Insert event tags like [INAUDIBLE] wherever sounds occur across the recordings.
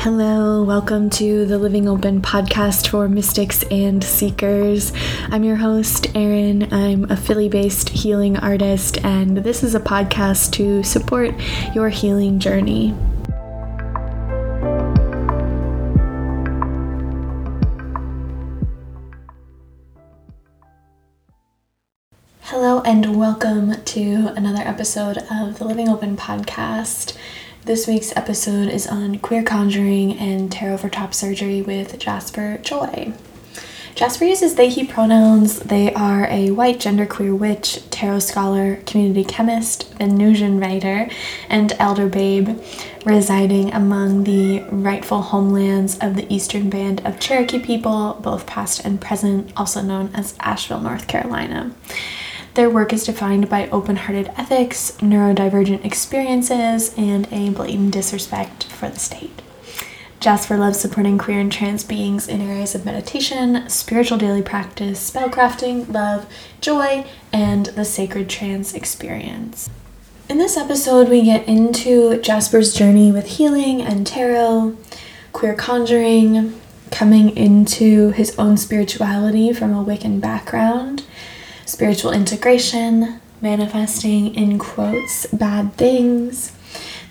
Hello, welcome to the Living Open podcast for mystics and seekers. I'm your host, Erin. I'm a Philly based healing artist, and this is a podcast to support your healing journey. Hello, and welcome to another episode of the Living Open podcast. This week's episode is on queer conjuring and tarot for top surgery with Jasper Joy. Jasper uses they, he pronouns. They are a white genderqueer witch, tarot scholar, community chemist, Venusian writer, and elder babe, residing among the rightful homelands of the eastern band of Cherokee people, both past and present, also known as Asheville, North Carolina. Their work is defined by open hearted ethics, neurodivergent experiences, and a blatant disrespect for the state. Jasper loves supporting queer and trans beings in areas of meditation, spiritual daily practice, spellcrafting, love, joy, and the sacred trans experience. In this episode, we get into Jasper's journey with healing and tarot, queer conjuring, coming into his own spirituality from a Wiccan background, spiritual integration, manifesting in quotes bad things.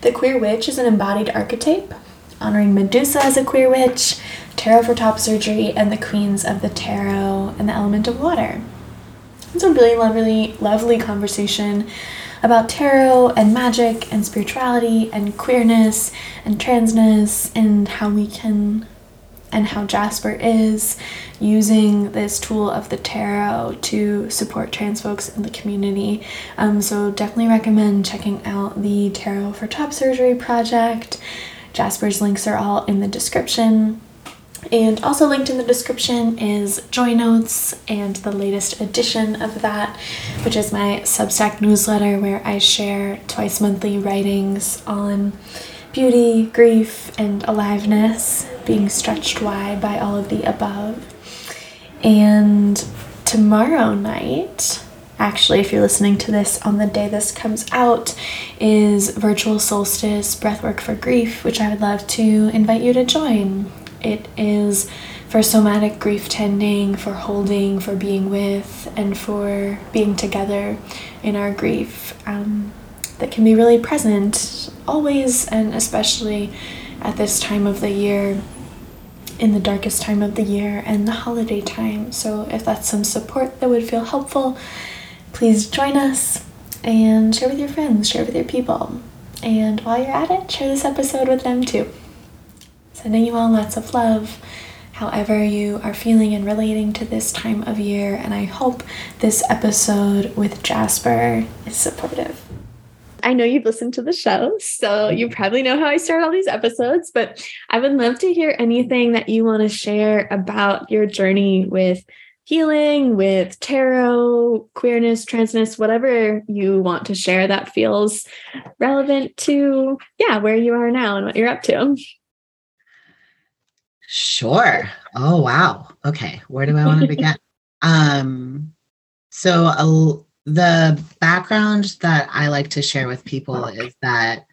The queer witch is an embodied archetype, honoring Medusa as a queer witch, tarot for top surgery, and the queens of the tarot and the element of water. It's a really lovely, lovely conversation about tarot and magic and spirituality and queerness and transness and how we can and how Jasper is using this tool of the tarot to support trans folks in the community. Um, so, definitely recommend checking out the Tarot for Top Surgery project. Jasper's links are all in the description. And also linked in the description is Joy Notes and the latest edition of that, which is my Substack newsletter where I share twice monthly writings on beauty, grief, and aliveness being stretched wide by all of the above. And tomorrow night, actually, if you're listening to this on the day this comes out, is Virtual Solstice Breathwork for Grief, which I would love to invite you to join. It is for somatic grief tending, for holding, for being with, and for being together in our grief. Um, that can be really present always and especially at this time of the year in the darkest time of the year and the holiday time. So, if that's some support that would feel helpful, please join us and share with your friends, share with your people. And while you're at it, share this episode with them too. Sending you all lots of love, however you are feeling and relating to this time of year. And I hope this episode with Jasper is supportive. I know you've listened to the show, so you probably know how I start all these episodes, but I would love to hear anything that you want to share about your journey with healing, with tarot, queerness, transness, whatever you want to share that feels relevant to, yeah, where you are now and what you're up to. Sure. Oh, wow. Okay. Where do I want to begin? [LAUGHS] um, so a the background that I like to share with people is that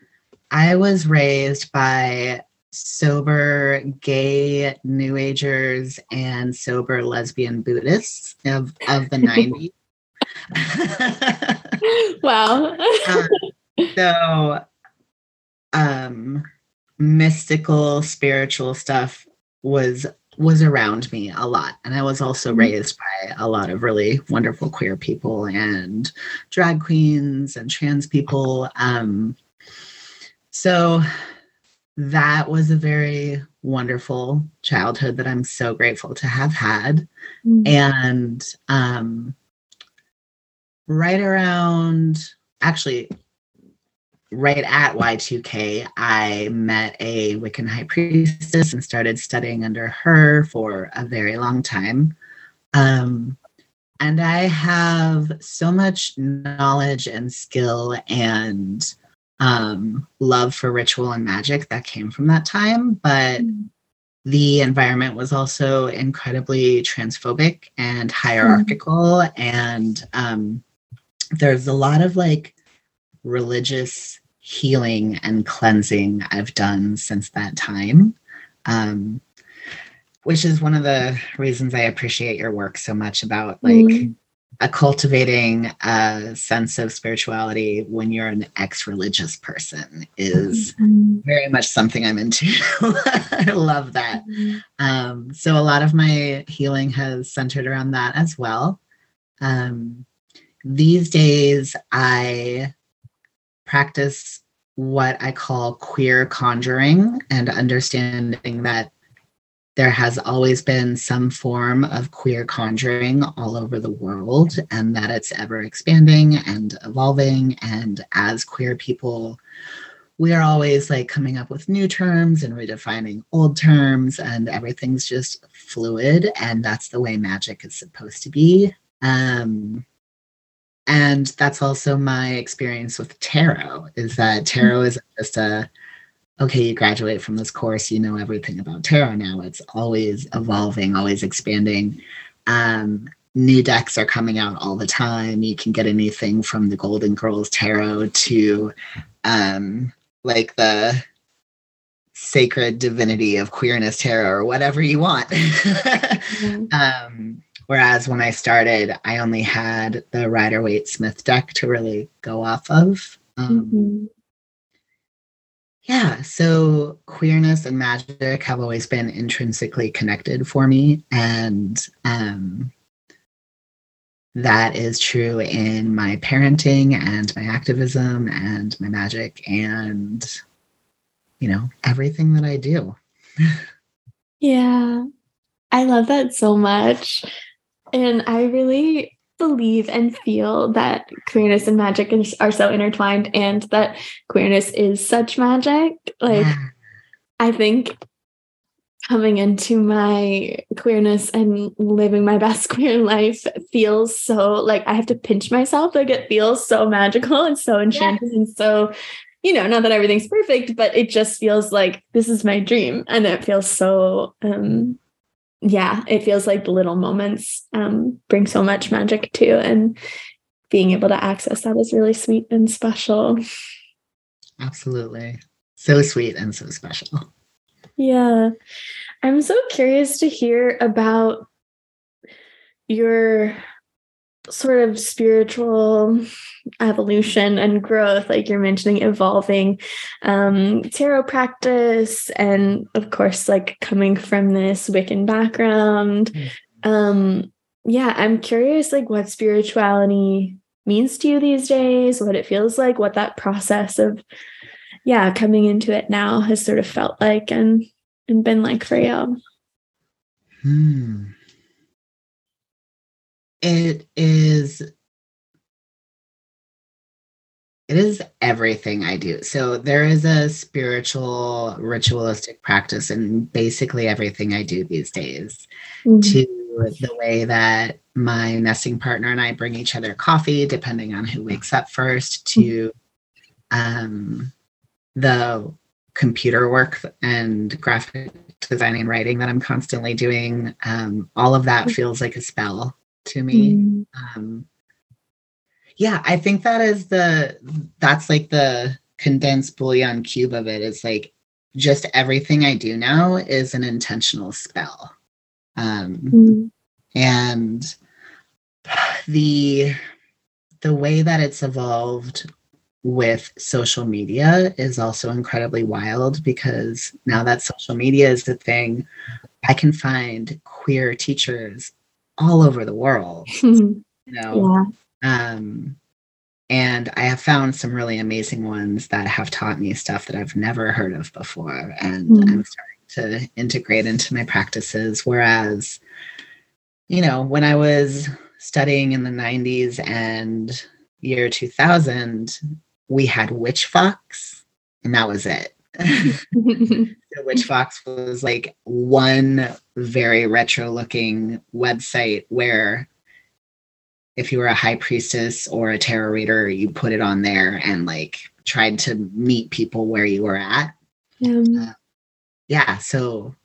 I was raised by sober gay new agers and sober lesbian Buddhists of, of the [LAUGHS] 90s. wow. [LAUGHS] um, so um mystical spiritual stuff was was around me a lot. And I was also mm-hmm. raised by a lot of really wonderful queer people and drag queens and trans people. Um, so that was a very wonderful childhood that I'm so grateful to have had. Mm-hmm. And um, right around, actually, right at Y2K, I met a Wiccan high priestess and started studying under her for a very long time. Um, and I have so much knowledge and skill and um, love for ritual and magic that came from that time. But mm. the environment was also incredibly transphobic and hierarchical. Mm. And um, there's a lot of like religious healing and cleansing I've done since that time. um, which is one of the reasons I appreciate your work so much about like Mm. a cultivating a sense of spirituality when you're an ex-religious person is Mhm. very much something I'm into. [LAUGHS] I love that. Um, so a lot of my healing has centered around that as well. Um, these days, I practice what I call queer conjuring and understanding that there has always been some form of queer conjuring all over the world and that it's ever expanding and evolving. And as queer people, we are always like coming up with new terms and redefining old terms, and everything's just fluid. And that's the way magic is supposed to be. Um, and that's also my experience with tarot is that tarot is just a okay you graduate from this course you know everything about tarot now it's always evolving always expanding. Um, new decks are coming out all the time. You can get anything from the golden girls tarot to um, like the sacred divinity of queerness tarot or whatever you want. Yeah. [LAUGHS] um, whereas when I started, I only had the Rider Waite Smith deck to really go off of. Um, Mhm. Yeah, so queerness and magic have always been intrinsically connected for me. And um, that is true in my parenting and my activism and my magic and, you know, everything that I do. [LAUGHS] Yeah. I love that so much. And I really believe and feel that queerness and magic is, are so intertwined and that queerness is such magic. Like, I think coming into my queerness and living my best [LAUGHS] queer life feels so like I have to pinch myself. Like, it feels so magical and so enchanting and so. You know, not that everything's perfect, but it just feels like this is my dream. And it feels so um yeah, it feels like the little moments um, bring so much magic too. And being able to access that is really sweet and special. Absolutely. So sweet and so special. Yeah. I'm so curious to hear about your sort of spiritual evolution and growth like you're mentioning evolving um tarot practice and of course like coming from this wiccan background Mm. um yeah i'm curious like what spirituality means to you these days what it feels like what that process of yeah coming into it now has sort of felt like and and been like for you Hmm. It is it is everything I do. So there is a spiritual ritualistic practice in basically everything I do these days. To the way that my nesting partner and I bring each other coffee, depending on who wakes up first, to um, the computer work and graphic designing and writing that I'm constantly doing. Um, all of that feels like a spell to me. Mm. Um, yeah, I think that is the that's like the condensed bouillon cube of it. it. Is like just everything I do now is an intentional spell. Um, Mm. and the the way that it's evolved with social media is also incredibly wild because now that social media is the thing i can find queer teachers all over the world [LAUGHS] you know yeah. um and i have found some really amazing ones that have taught me stuff that i've never heard of before and Mm. i'm starting to integrate into my practices whereas you know when i was studying in the 90s and year 2000 we had WitchVox and that was it [LAUGHS] [LAUGHS] WitchVox was like one very retro looking website where if you were a high priestess or a tarot reader you put it on there and like tried to meet people where you were at. Um, yeah so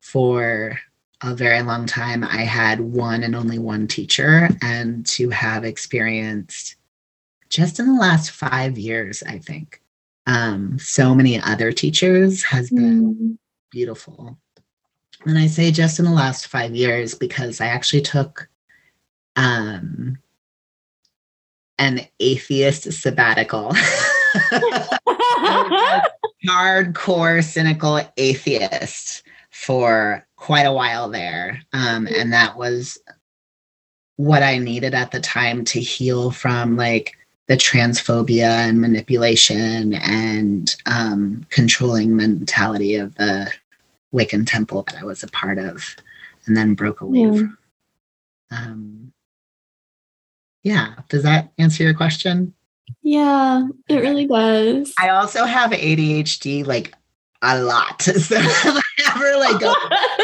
for a very long time i had one and only one teacher and to have experienced just in the last five years i think um, so many other teachers has been mm, beautiful. And I say just in the last five years because I actually took um, an atheist sabbatical. [LAUGHS] hardcore cynical atheist for quite a while there. Um, and that was what I needed at the time to heal from like the transphobia and manipulation and um, controlling mentality of the Wiccan temple that I was a part of and then broke away yeah. from. Um, yeah, does that answer your question? Yeah, it really does. I also have ADHD like a lot. [LAUGHS] So ever like go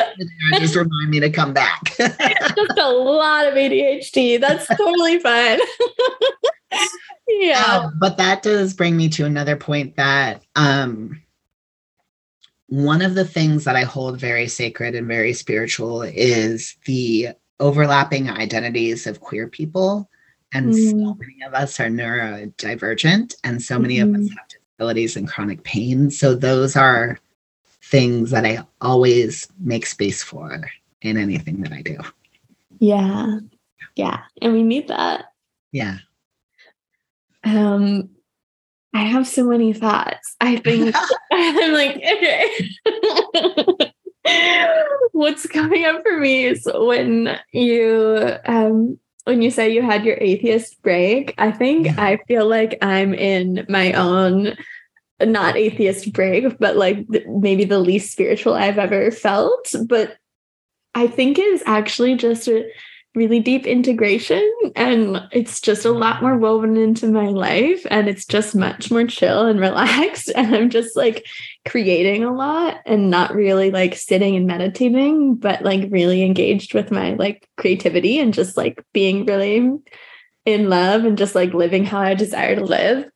[LAUGHS] just remind me to come back. [LAUGHS] just a lot of ADHD. That's totally fine. Yeah. Uh, but that does bring me to another point that um one of the things that I hold very sacred and very spiritual is the overlapping identities of queer people and mm. so many of us are neurodivergent, and so many mm-hmm. of us mm-hmm. have disabilities and chronic pain. So, those are things that I always make space for in anything that I do. Yeah. Yeah. And we need that. Yeah. Um, I have so many thoughts. I think [LAUGHS] I'm like, okay. [LAUGHS] What's coming up for me is when you um when you say you had your atheist break, I think yeah. I feel like I'm in my own not atheist break, but like maybe the least spiritual I've ever felt. But I think is actually just a really deep integration and it's just a lot more woven into my life and it's just much more chill and [LAUGHS] relaxed and i'm just like creating a lot and not really like sitting and meditating but like really engaged with my like creativity and just like being really in love and just like living how i desire to live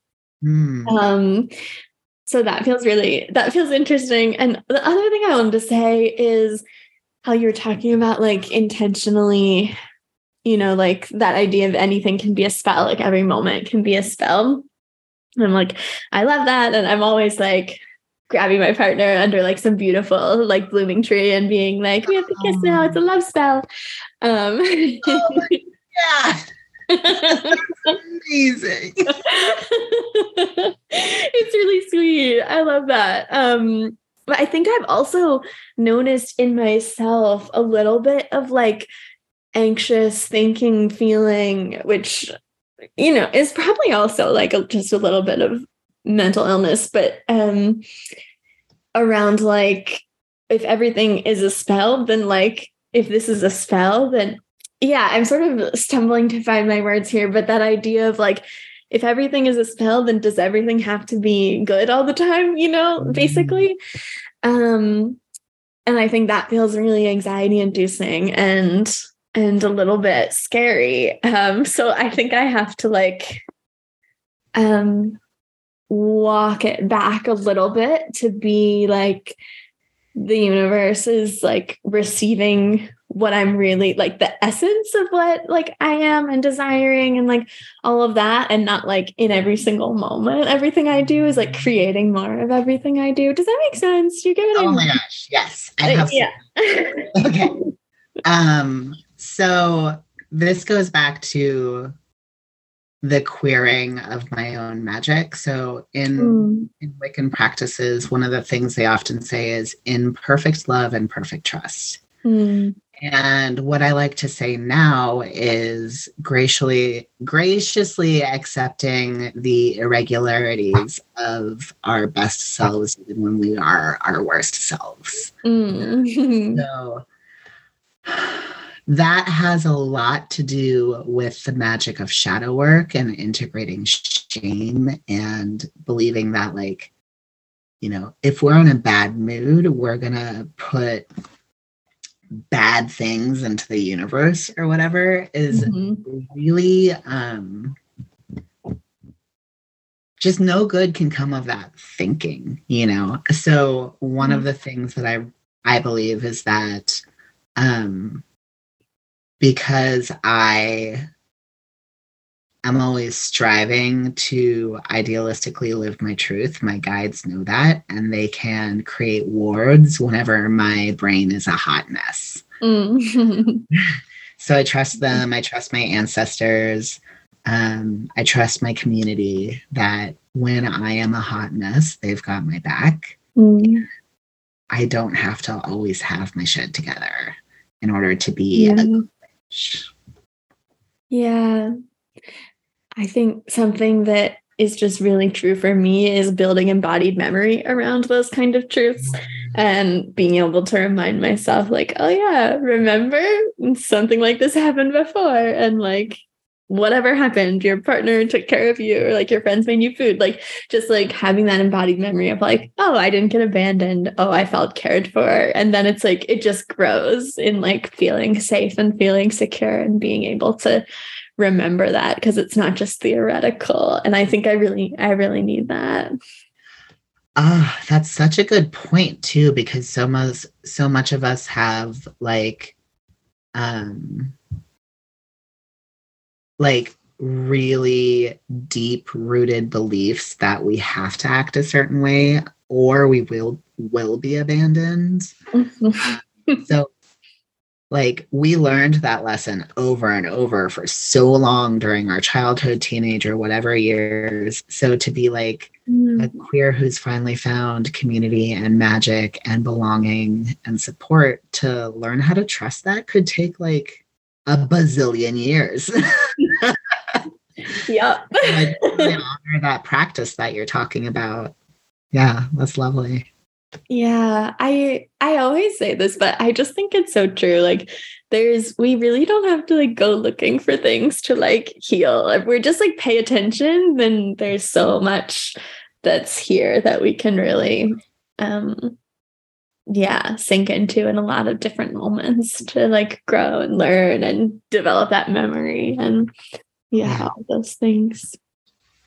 mm. um so that feels really that feels interesting and the other thing i wanted to say is how you're talking about like intentionally you know, like that idea of anything can be a spell, like every moment can be a spell. And I'm like, I love that. And I'm always like grabbing my partner under like some beautiful like blooming tree and being like, we have to kiss now. It's a love spell. Um oh yeah. [LAUGHS] amazing. [LAUGHS] it's really sweet. I love that. Um, but I think I've also noticed in myself a little bit of like anxious thinking feeling which you know is probably also like a, just a little bit of mental illness but um around like if everything is a spell then like if this is a spell then yeah i'm sort of stumbling to find my words here but that idea of like if everything is a spell then does everything have to be good all the time you know mm-hmm. basically um and i think that feels really anxiety inducing and and a little bit scary. Um, so I think I have to like um walk it back a little bit to be like the universe is like receiving what I'm really like the essence of what like I am and desiring and like all of that and not like in every single moment everything I do is like creating more of everything I do. Does that make sense? Do you get it? Oh my gosh, yes. I have yeah. [LAUGHS] okay. Um so this goes back to the queering of my own magic. So in, mm. in Wiccan practices, one of the things they often say is in perfect love and perfect trust. Mm. And what I like to say now is graciously graciously accepting the irregularities of our best selves even when we are our worst selves. Mm. so that has a lot to do with the magic of shadow work and integrating shame and believing that like you know if we're in a bad mood we're gonna put bad things into the universe or whatever is mm-hmm. really um just no good can come of that thinking you know so one mm-hmm. of the things that i i believe is that um because I I'm always striving to idealistically live my truth. My guides know that, and they can create wards whenever my brain is a hot mess. Mm. [LAUGHS] so I trust them. I trust my ancestors. Um, I trust my community that when I am a hot mess, they've got my back. Mm. I don't have to always have my shit together in order to be yeah. Yeah. I think something that is just really true for me is building embodied memory around those kind of truths mm. and being able to remind myself like oh yeah remember something like this happened before and like whatever happened your partner took care of you or like your friends made you food like just like having that embodied memory of like oh i didn't get abandoned. Oh i felt cared for. And then it's like it just grows in like feeling safe and feeling secure and being able to remember that because it's not just theoretical. And i think i really i really need that. Ah oh, that's such a good point too because so much so much of us have like um like really deep rooted beliefs that we have to act a certain way or we will will be abandoned. [LAUGHS] So like we learned that lesson over and over for so long during our childhood teenager whatever years. So to be like mm. a queer who's finally found community and magic and belonging and support to learn how to trust that could take like a bazillion years. [LAUGHS] Yep I [LAUGHS] honor that practice that you're talking about. Yeah that's lovely yeah, I I always say this, but I just think it's so true. Like there's we really don't have to like go looking for things to like heal. If we're just like pay attention, then there's so much that's here that we can really um yeah, sink into in a lot of different moments to like grow and learn and develop that memory and yeah, all those things.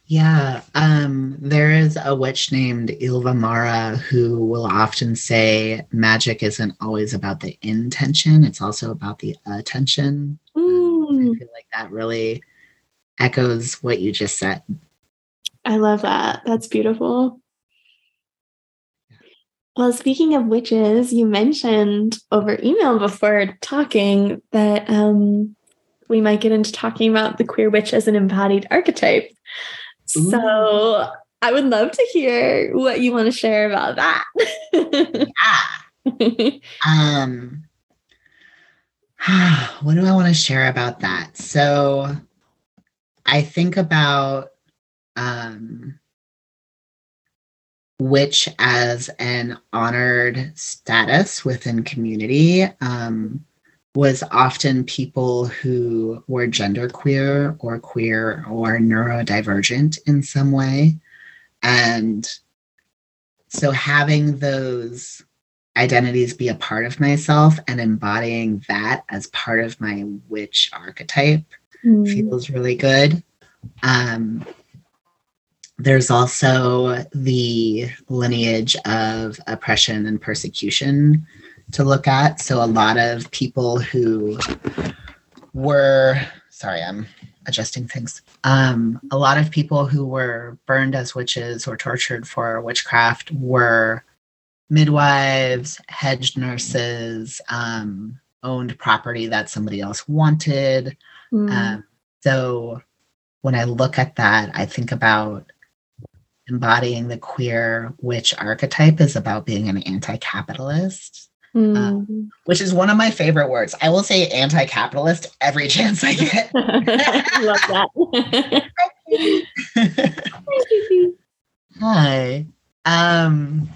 Yeah, um, there is a witch named Ylva Mara who will often say magic isn't always about the intention, it's also about the attention. Mm. I feel like that really echoes what you just said. I love that. That's beautiful. Well, speaking of witches, you mentioned over email before talking that um, we might get into talking about the queer witch as an embodied archetype. So I would love to hear what you want to share about that. yeah. um [SIGHS] what do I want to share about that? So I think about um witch as an honored status within community. Um was often people who were genderqueer or queer or neurodivergent in some way. And so having those identities be a part of myself and embodying that as part of my witch archetype mm. feels really good. Um, there's also the lineage of oppression and persecution to look at. So a lot of people who were sorry, I'm adjusting things. Um, a lot of people who were burned as witches or tortured for witchcraft were midwives, hedge nurses, um, owned property that somebody else wanted. Mm. Um, so when I look at that, I think about embodying the queer witch archetype is about being an anti-capitalist Mm. Um, which is one of my favorite words. I will say anti capitalist every [LAUGHS] chance I get. [LAUGHS] Love that. [LAUGHS] Hi. Um,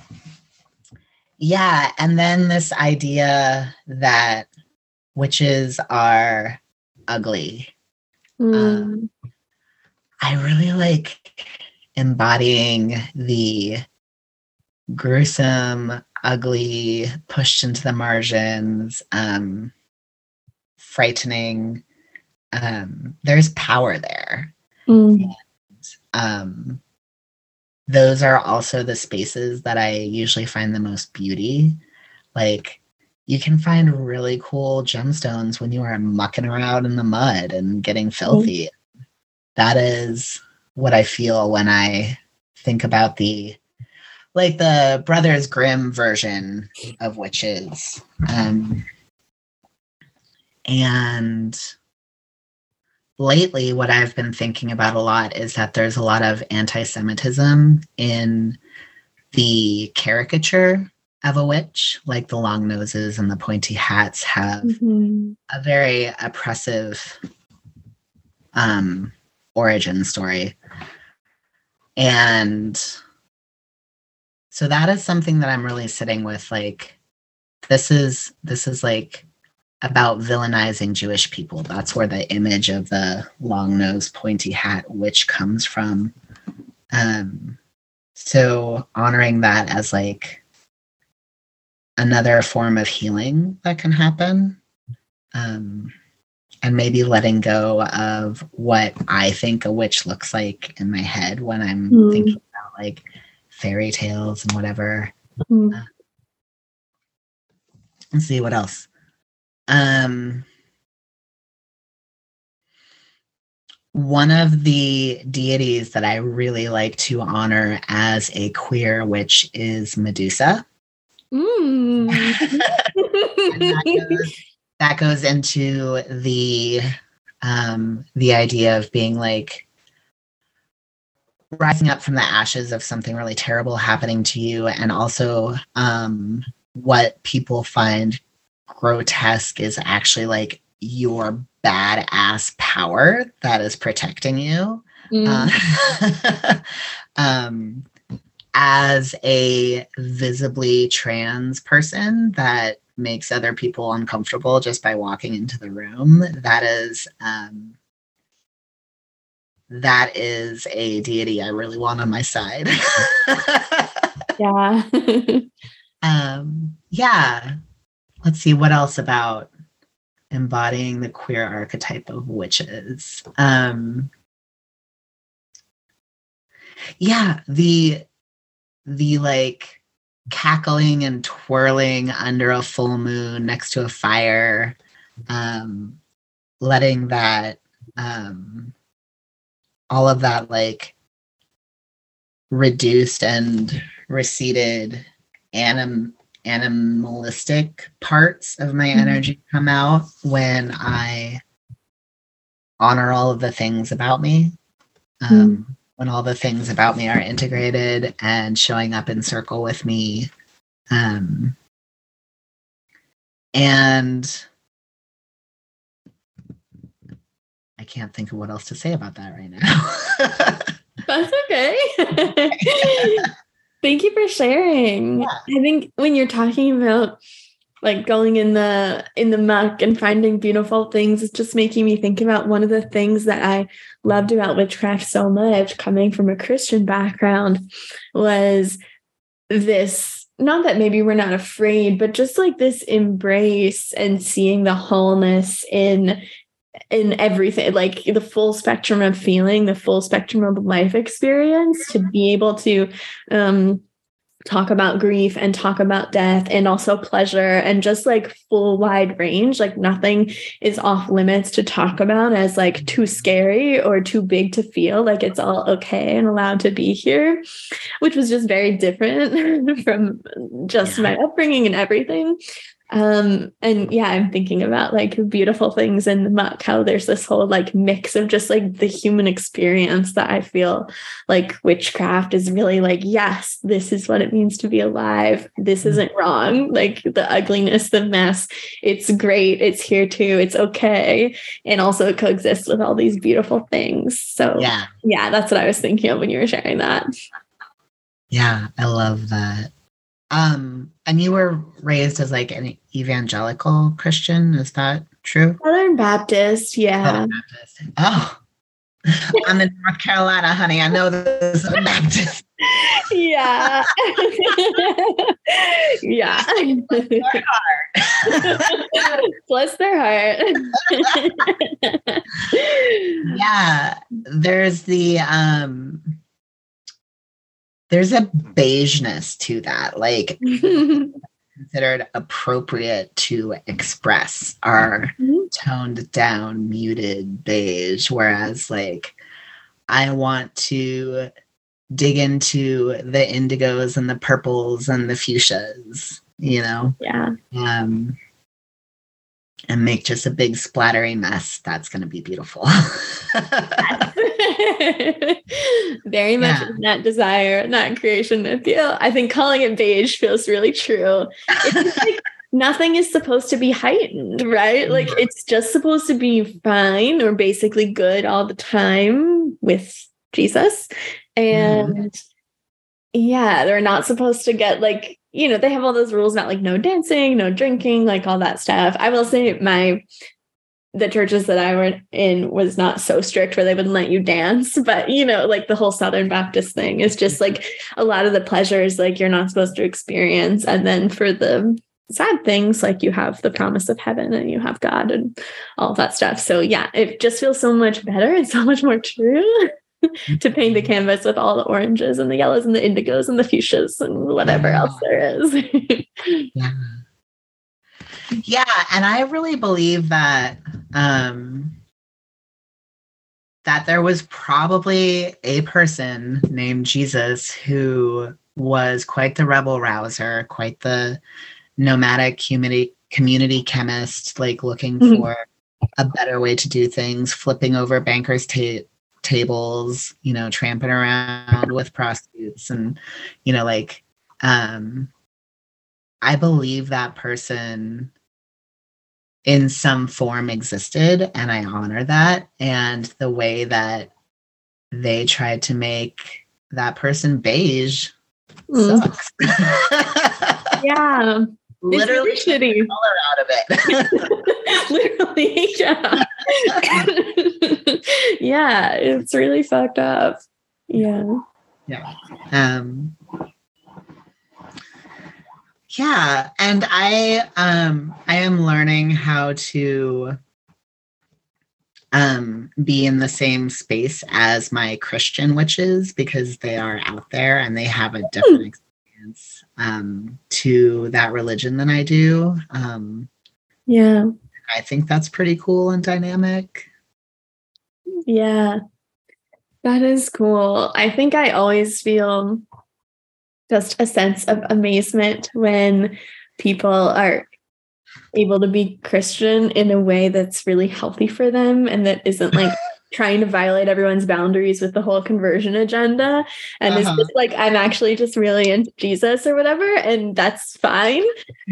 yeah. And then this idea that witches are ugly. Mm. Um, I really like embodying the gruesome ugly, pushed into the margins, um, frightening. Um, there's power there. Mm. And, um, those are also the spaces that I usually find the most beauty. Like, you can find really cool gemstones when you are mucking around in the mud and getting filthy. Mm. that is what I feel when I think about the like the Brothers Grimm version of witches. Um, and lately, what I've been thinking about a lot is that there's a lot of anti Semitism in the caricature of a witch, like the long noses and the pointy hats have Mhm. a very oppressive um origin story and so that is something that i'm really sitting with like this is this is like about villainizing jewish people that's where the image of the long nose pointy hat witch comes from um so honoring that as like another form of healing that can happen um and maybe letting go of what I think a witch looks like in my head when I'm Hmm. thinking about like fairy tales and whatever. Mhm. Let's see what else. Um, one of the deities that I really like to honor as a queer witch is Medusa. [LAUGHS] Mm. That goes, that goes into the um the idea of being like rising up from the ashes of something really terrible happening to you and also um what people find grotesque is actually like your badass power that is protecting you Mm. uh, [LAUGHS] um, as a visibly trans person that makes other people uncomfortable just by walking into the room that is um, that is a deity i really want on my side. [LAUGHS] Yeah. [LAUGHS] um, yeah. Let's see what else about embodying the queer archetype of witches? Um, yeah the the like cackling and twirling under a full moon next to a fire um letting that um all of that like reduced and receded anim animalistic parts of my Mhm. energy come out when i honor all of the things about me. Um, when all the things about me are integrated and showing up in circle with me. Um, and i can't think of what else to say about that right now [LAUGHS] That's okay. [LAUGHS] Thank you for sharing. Yeah. I think when you're talking about like going in the in the muck and finding beautiful things, it's just making me think about one of the things that I loved about witchcraft so much, coming from a Christian background, was this not that maybe we're not afraid, but just like this embrace and seeing the wholeness in in everything like the full spectrum of feeling the full spectrum of life experience to be able to um talk about grief and talk about death and also pleasure and just like full wide range. Like nothing is off limits to talk about as like too scary or too big to feel like it's all okay and allowed to be here which was just very different [LAUGHS] from just my upbringing and everything um and yeah i'm thinking about like beautiful things in the muck how there's this whole like mix of just like the human experience that i feel like witchcraft is really like yes this is what it means to be alive. This isn't wrong. Like the ugliness the mess it's great. It's here too. It's okay. And also it coexists with all these beautiful things. So yeah. yeah that's what i was thinking of when you were sharing that. Yeah i love that um and you were raised as like an evangelical christian is that true? Southern baptist yeah. Southern Baptist. Oh, [LAUGHS] I'm in North Carolina, honey. I know this is Baptist. [LAUGHS] yeah. [LAUGHS] Yeah. Bless their heart. Yeah, there's the um there's a beigeness to that, like [LAUGHS] considered appropriate to express our toned down, muted beige, whereas like I want to dig into the indigos and the purples and the fuchsias, you know? Yeah. Um, and make just a big splattery mess. That's going to be beautiful. [LAUGHS] Very much Yeah. that desire, that creation with you. I think calling it beige feels really true. It's like [LAUGHS] nothing is supposed to be heightened, right? Mm-hmm. Like it's just supposed to be fine or basically good all the time with Jesus. Mm-hmm. And yeah, they're not supposed to get like, you know, they have all those rules, not like no dancing, no drinking, like all that stuff. I will say my the churches that I were in was not so strict where they wouldn't let you dance, [LAUGHS] but you know, like the whole Southern Baptist thing is just mm-hmm. like a lot of the pleasures like you're not supposed to experience. And then for the sad things, like you have the promise of heaven and you have God and all that stuff. So yeah, it just feels so much better and so much more true [LAUGHS] [LAUGHS] to paint the canvas with all the oranges and the yellows and the indigos and the fuchsias and whatever Yeah. else there is. [LAUGHS] yeah. Yeah, and I really believe that um that there was probably a person named Jesus who was quite the rebel rouser, quite the nomadic community community chemist, like looking Mhm. for a better way to do things, flipping over bankers' ta- tables, you know, tramping around with prostitutes, and you know, like, um, I believe that person in some form existed, and I honor that, and the way that they tried to make that person beige Mm. sucks. [LAUGHS] yeah. Literally it's really shitty. color out of it. [LAUGHS] Literally, yeah. [LAUGHS] yeah, it's really fucked up. Yeah. yeah. Um yeah, and I um I am learning how to um be in the same space as my Christian witches because they are out there and they have a different experience um to that religion than I do. Um Yeah. I think that's pretty cool and dynamic. Yeah. That is cool. I think I always feel just a sense of amazement when people are able to be Christian in a way that's really healthy for them and that isn't like [LAUGHS] trying to violate everyone's boundaries with the whole conversion agenda. And it's Uh-huh. just like, I'm actually just really into Jesus or whatever, and that's fine.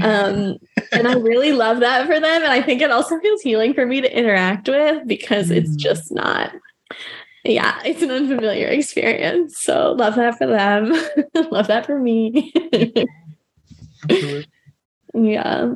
Um, and I really love that for them. And I think it also feels healing for me to interact with because it's Mhm. just not, yeah, it's an unfamiliar experience. So love that for them. [LAUGHS] love that for me. [LAUGHS] [LAUGHS] Yeah.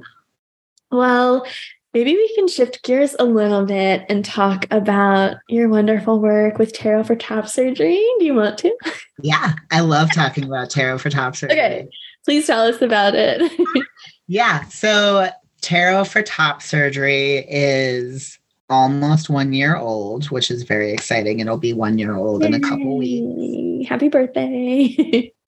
Well, maybe we can shift gears a little bit and talk about your wonderful work with Tarot for Top Surgery. Do you want to? Yeah, I love talking about tarot for top [LAUGHS] surgery. Okay. Please tell us about it. [LAUGHS] Yeah. So Tarot for Top Surgery is almost one year old, which is very exciting. It'll be one year old in a couple weeks. Happy birthday. [LAUGHS]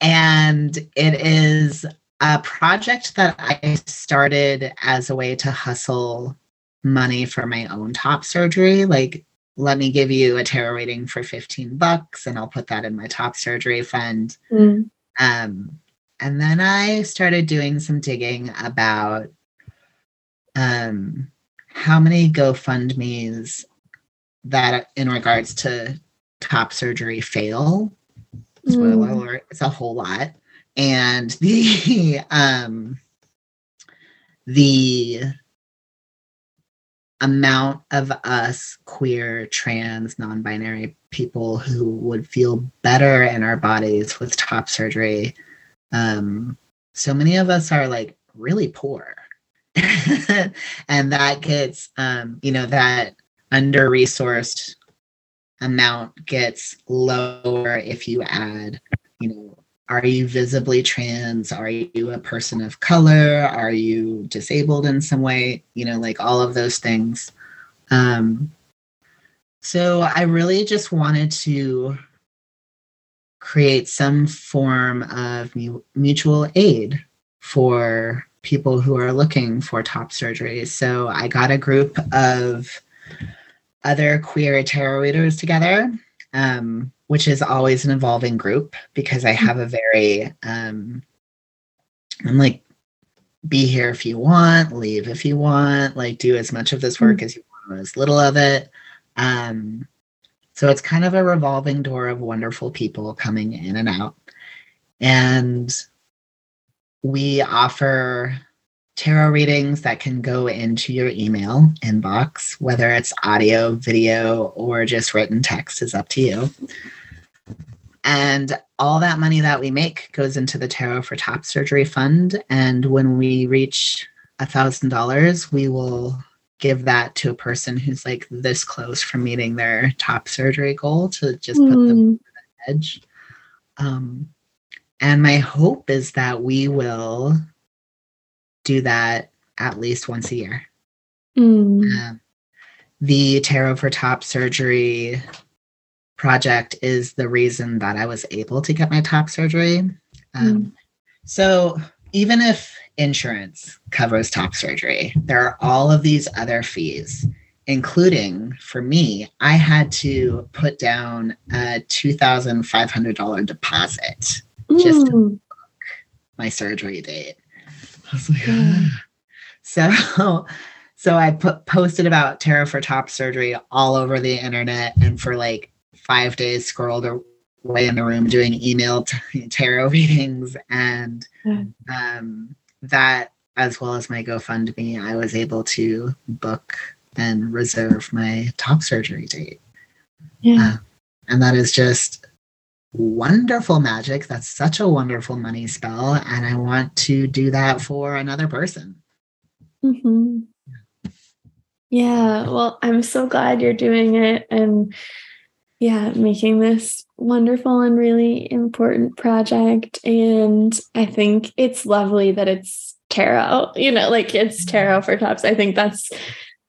And it is a project that I started as a way to hustle money for my own top surgery. Like, let me give you a tarot reading for 15 bucks and I'll put that in my top surgery fund. Mm. Um, and then I started doing some digging about um, how many GoFundMe's that, in regards to top surgery, fail. Spoiler Mm. alert: it's a whole lot, and [LAUGHS] the um, the amount of us queer, trans, non-binary people who would feel better in our bodies with top surgery um so many of us are like really poor. [LAUGHS] And that gets um you know that under resourced amount gets lower if you add you know are you visibly trans? Are you a person of color? Are you disabled in some way? You know like all of those things. Um so i really just wanted to create some form of mu- mutual aid for people who are looking for top surgery. So I got a group of other queer tarot readers together, um, which is always an evolving group because I have a very, um, I'm like, be here if you want, leave if you want, like do as much of this work mm-hmm. as you want, or as little of it. Um, so it's kind of a revolving door of wonderful people coming in and out. And we offer tarot readings that can go into your email inbox, whether it's audio, video, or just written text is up to you. And all that money that we make goes into the Tarot for Top Surgery Fund. And when we reach a thousand dollars, we will give that to a person who's like this close from meeting their top surgery goal to just mm. put them on hmm. the edge. Um, and my hope is that we will do that at least once a year. Mm. Um, the Tarot for Top Surgery project is the reason that I was able to get my top surgery. Um, mm. So even if insurance covers top surgery, there are all of these other fees, including for me, I had to put down a $2,500 deposit just to book my surgery date. I was like, mm. so [LAUGHS] so I put posted about tarot for top surgery all over the internet and for like five days scrolled away in the room doing email t- [LAUGHS] tarot readings. And mm. um, that as well as my gofundme i was able to book and reserve my top surgery date. Yeah. Uh, and that is just wonderful magic. That's such a wonderful money spell. And i want to do that for another person. Mm-hmm. yeah. Well i'm so glad you're doing it. And yeah, making this wonderful and really important project. And I think it's lovely that it's tarot, you know, like it's tarot for tops. I think that's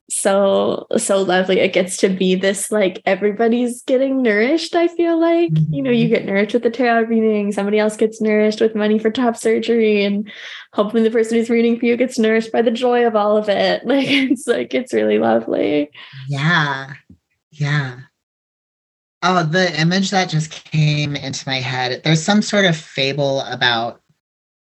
so so lovely it gets to be this like everybody's getting nourished i feel like you know you mm-hmm. get nourished with the tarot reading somebody else gets nourished with money for top surgery and hopefully the person who's reading for you gets nourished by the joy of all of it [LAUGHS] like it's like it's really lovely yeah yeah Oh, the image that just came into my head. There's some sort of fable about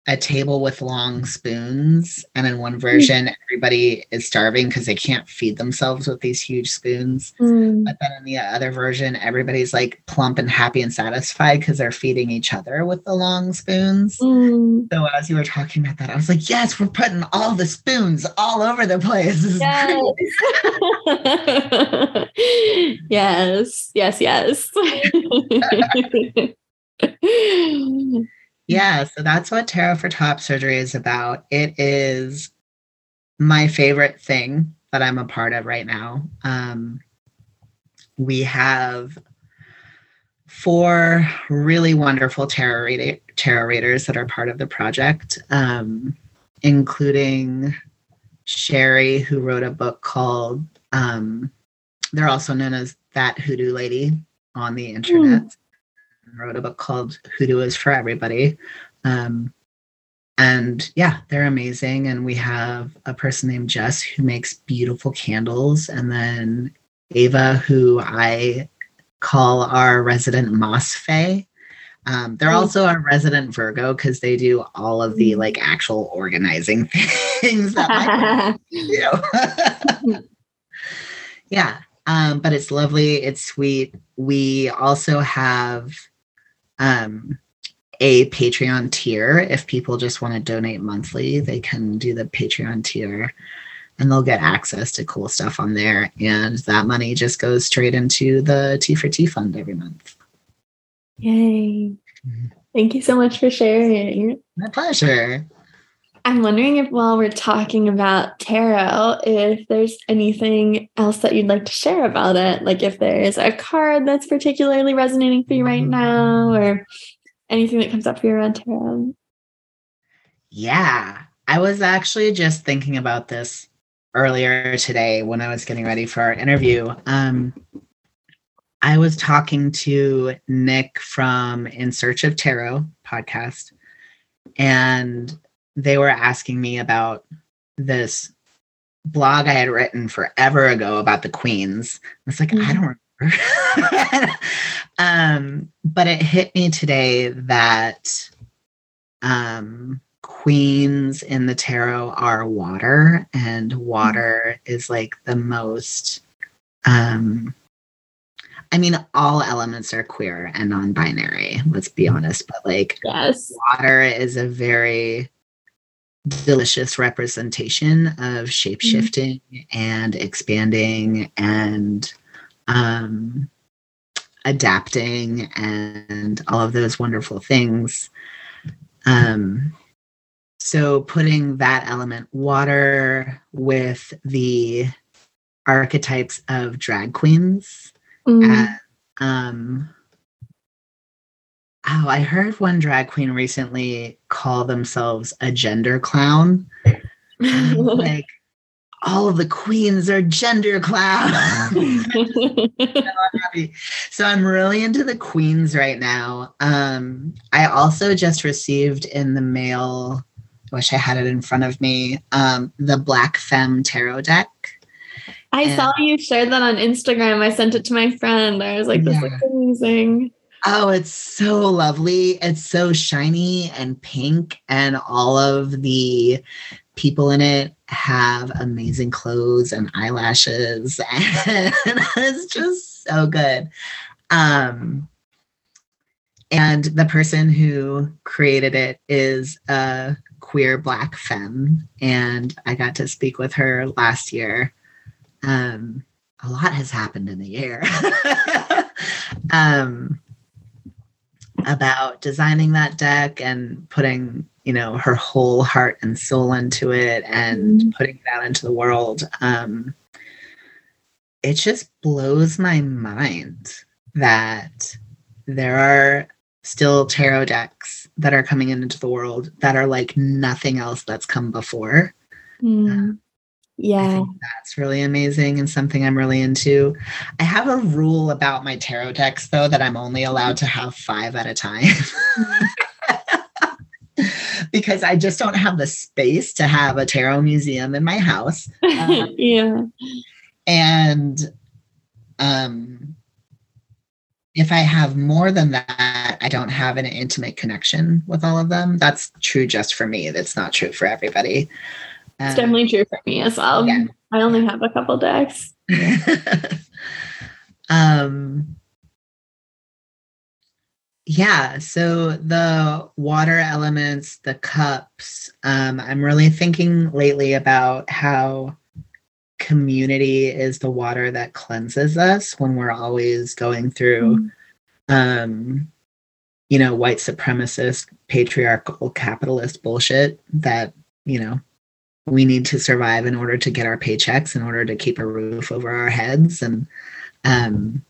a table with long spoons, and in one version, everybody is starving because they can't feed themselves with these huge spoons. Mm. But then in the other version, everybody's like plump and happy and satisfied because they're feeding each other with the long spoons. Mm. So as you were talking about that, I was like, yes, we're putting all the spoons all over the place. [LAUGHS] [LAUGHS] Yes. yes, yes, yes. [LAUGHS] Yeah, so that's what Tarot for Top Surgery is about. It is my favorite thing that I'm a part of right now. Um, we have four really wonderful tarot, tarot readers that are part of the project, um, including Sherry, who wrote a book called, um, they're also known as That Hoodoo Lady on the internet. Mm wrote a book called Hoodoo is for Everybody. Um, and yeah, they're amazing. And we have a person named Jess who makes beautiful candles. And then Ava, who I call our resident Moss Fae. Um, they're oh. also a resident Virgo because they do all of the like actual organizing [LAUGHS] things that [LAUGHS] do. [LAUGHS] yeah, um, but it's lovely. It's sweet. We also have um, a Patreon tier. If people just want to donate monthly, they can do the Patreon tier and they'll get access to cool stuff on there. And that money just goes straight into the T for T fund every month. Yay. Mm-hmm. Thank you so much for sharing. My pleasure. I'm wondering if while we're talking about tarot, if there's anything else that you'd like to share about it, like if there's a card that's particularly resonating for you right now, or anything that comes up for you around tarot. Yeah, I was actually just thinking about this earlier today when I was getting ready for our interview. Um, I was talking to Nick from In Search of Tarot podcast, and they were asking me about this blog I had written forever ago about the queens. It's like, mm-hmm. I don't remember. [LAUGHS] um, but it hit me today that um, queens in the tarot are water, and water mm-hmm. is like the most. Um, I mean, all elements are queer and non binary, let's be honest, but like, yes. water is a very delicious representation of shape shifting mm-hmm. and expanding and um, adapting and all of those wonderful things. Um, so putting that element, water, with the archetypes of drag queens. Mm. At, um, oh, I heard one drag queen recently call themselves a gender clown. [LAUGHS] like, all of the queens are gender clowns. [LAUGHS] so I'm really into the queens right now. Um, I also just received in the mail, I wish I had it in front of me, um, the Black Femme Tarot deck. I and, saw you shared that on Instagram. I sent it to my friend. I was like, this yeah. looks amazing. Oh, it's so lovely. It's so shiny and pink, and all of the people in it have amazing clothes and eyelashes, [LAUGHS] and it's just so good. Um, and the person who created it is a queer black femme, and I got to speak with her last year. Um, a lot has happened in the year. [LAUGHS] um, about designing that deck and putting you know her whole heart and soul into it and mm-hmm. putting it out into the world um it just blows my mind that there are still tarot decks that are coming into the world that are like nothing else that's come before mm. Yeah. that's really amazing and something I'm really into. I have a rule about my tarot decks, though, that I'm only allowed to have five at a time. [LAUGHS] because I just don't have the space to have a tarot museum in my house. [LAUGHS] Um, yeah. And um, if I have more than that, I don't have an intimate connection with all of them. That's true just for me. That's not true for everybody. It's definitely true for me as well. Yeah. I only have a couple decks. [LAUGHS] um yeah, so the water elements, the cups, um, I'm really thinking lately about how community is the water that cleanses us when we're always going through mm-hmm. um you know white supremacist patriarchal capitalist bullshit that you know we need to survive in order to get our paychecks, in order to keep a roof over our heads. And um,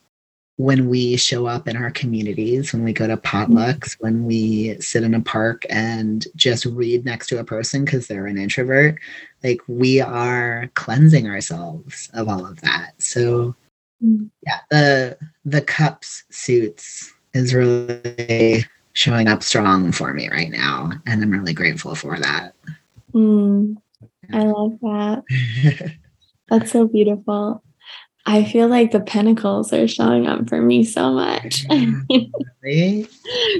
when we show up in our communities, when we go to potlucks, when we sit in a park and just read next to a person because they're an introvert, like we are cleansing ourselves of all of that. So yeah, the the cups suits is really showing up strong for me right now. And I'm really grateful for that. Mm. I [LAUGHS] love that. That's so beautiful. I feel like the pentacles are showing up for me so much. [LAUGHS] really?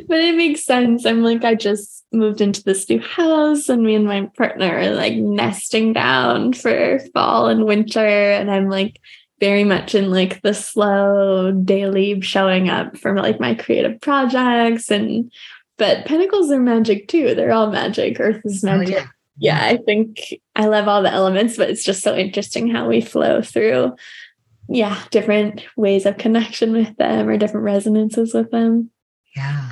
but it makes sense. I'm like, I just moved into this new house, and me and my partner are like nesting down for fall and winter. And I'm like very much in like the slow daily showing up for like my creative projects. And but pentacles are magic too. They're all magic. Earth is oh, magic. Oh, yeah yeah, I think I love all the elements, but it's just so interesting how we flow through, yeah, different ways of connection with them or different resonances with them. Yeah.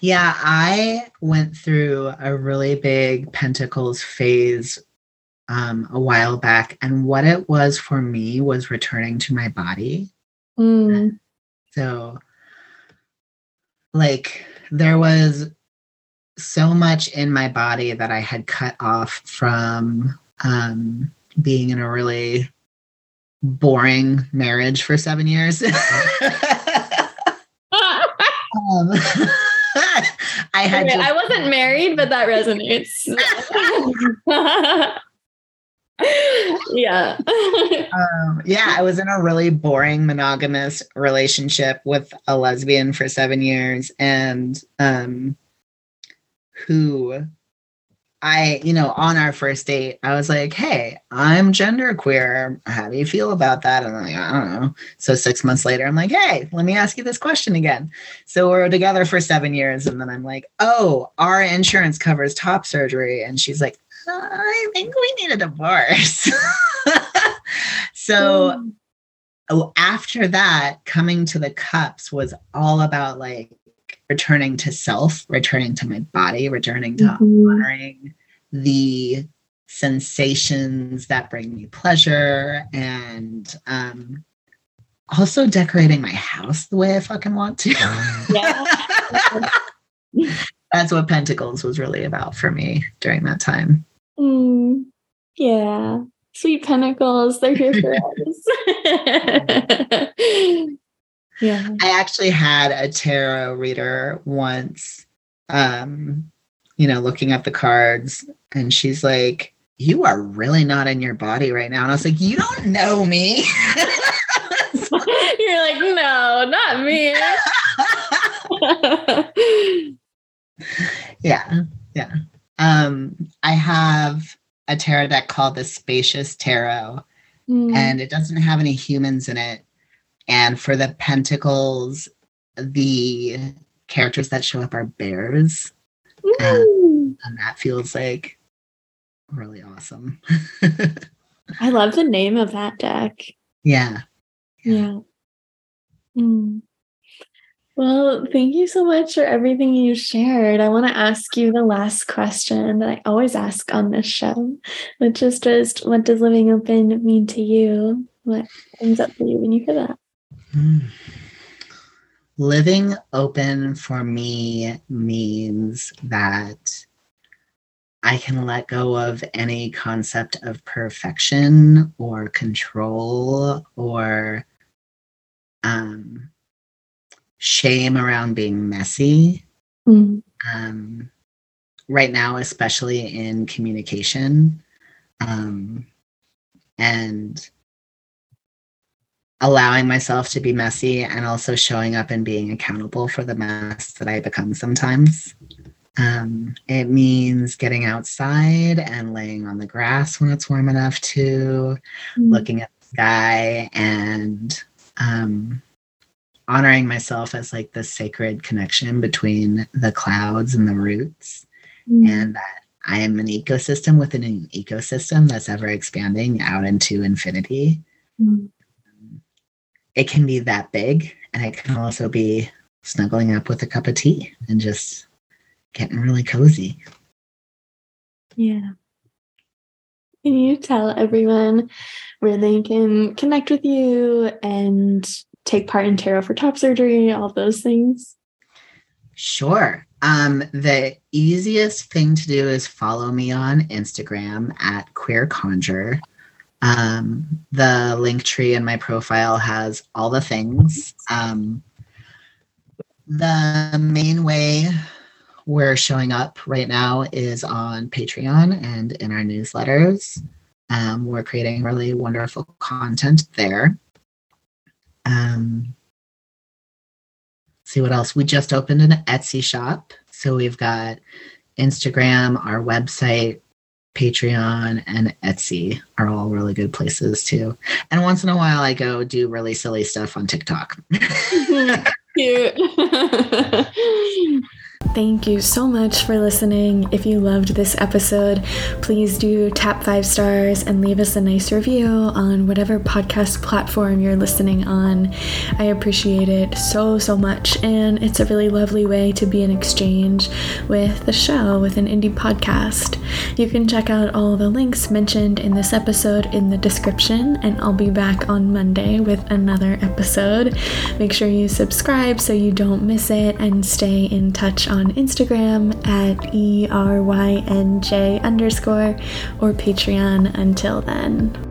Yeah, I went through a really big pentacles phase um, a while back. And what it was for me was returning to my body. Mm. So, like, there was so much in my body that I had cut off from um, being in a really boring marriage for seven years. [LAUGHS] um, [LAUGHS] I had. Just, I wasn't married, but that resonates. [LAUGHS] yeah. um, yeah, I was in a really boring monogamous relationship with a lesbian for seven years, and um, who I, you know, on our first date, I was like, "Hey, I'm genderqueer. How do you feel about that?" And I'm like, "I don't know." So six months later, I'm like, "Hey, let me ask you this question again." So we're together for seven years, and then I'm like, "Oh, our insurance covers top surgery," and she's like, "I think we need a divorce." [LAUGHS] so mm. after that, coming to the cups was all about like returning to self, returning to my body, returning to mm-hmm. honoring the sensations that bring me pleasure and um, also decorating my house the way I fucking want to. Yeah. [LAUGHS] [LAUGHS] That's what Pentacles was really about for me during that time. Mm, yeah. Sweet Pentacles, they're here for [LAUGHS] us. Yeah. I actually had a tarot reader once, um, you know, looking at the cards, and she's like, You are really not in your body right now. And I was like, You don't know me. [LAUGHS] You're like, No, not me. [LAUGHS] yeah. Yeah. Um, I have a tarot deck called the Spacious Tarot, mm. and it doesn't have any humans in it and for the pentacles, the characters that show up are bears. And, and, that feels like really awesome. I love the name of that deck. Yeah. Yeah. yeah. Mm. Well, thank you so much for everything you shared. I want to ask you the last question that I always ask on this show, which is just what does living open mean to you? What comes up for you when you hear that? Living open for me means that I can let go of any concept of perfection or control or um, shame around being messy. Mm. Um, right now, especially in communication. Um, and allowing myself to be messy and also showing up and being accountable for the mess that I become sometimes. Um, it means getting outside and laying on the grass when it's warm enough to, mm. looking at the sky and um, honoring myself as like the sacred connection between the clouds and the roots, mm. and that I am an ecosystem within an ecosystem that's ever expanding out into infinity. Mm it can be that big and it can also be snuggling up with a cup of tea and just getting really cozy. Yeah. Can you tell everyone where they can connect with you and take part in tarot for top surgery, all those things? Sure. Um, the easiest thing to do is follow me on Instagram at Queer Conjure. Um, the link tree in my profile has all the things. Um, the main way we're showing up right now is on Patreon and in our newsletters. Um, we're creating really wonderful content there. Um, see what else? We just opened an Etsy shop. So we've got Instagram, our website, Patreon and Etsy are all really good places too. And once in a while, I go do really silly stuff on TikTok. [LAUGHS] Cute. [LAUGHS] Thank you so much for listening. If you loved this episode, please do tap five stars and leave us a nice review on whatever podcast platform you're listening on. I appreciate it so, so much. And it's a really lovely way to be in exchange with the show, with an indie podcast. You can check out all the links mentioned in this episode in the description, and I'll be back on Monday with another episode. Make sure you subscribe so you don't miss it and stay in touch on Instagram at ERYNJ underscore or Patreon until then.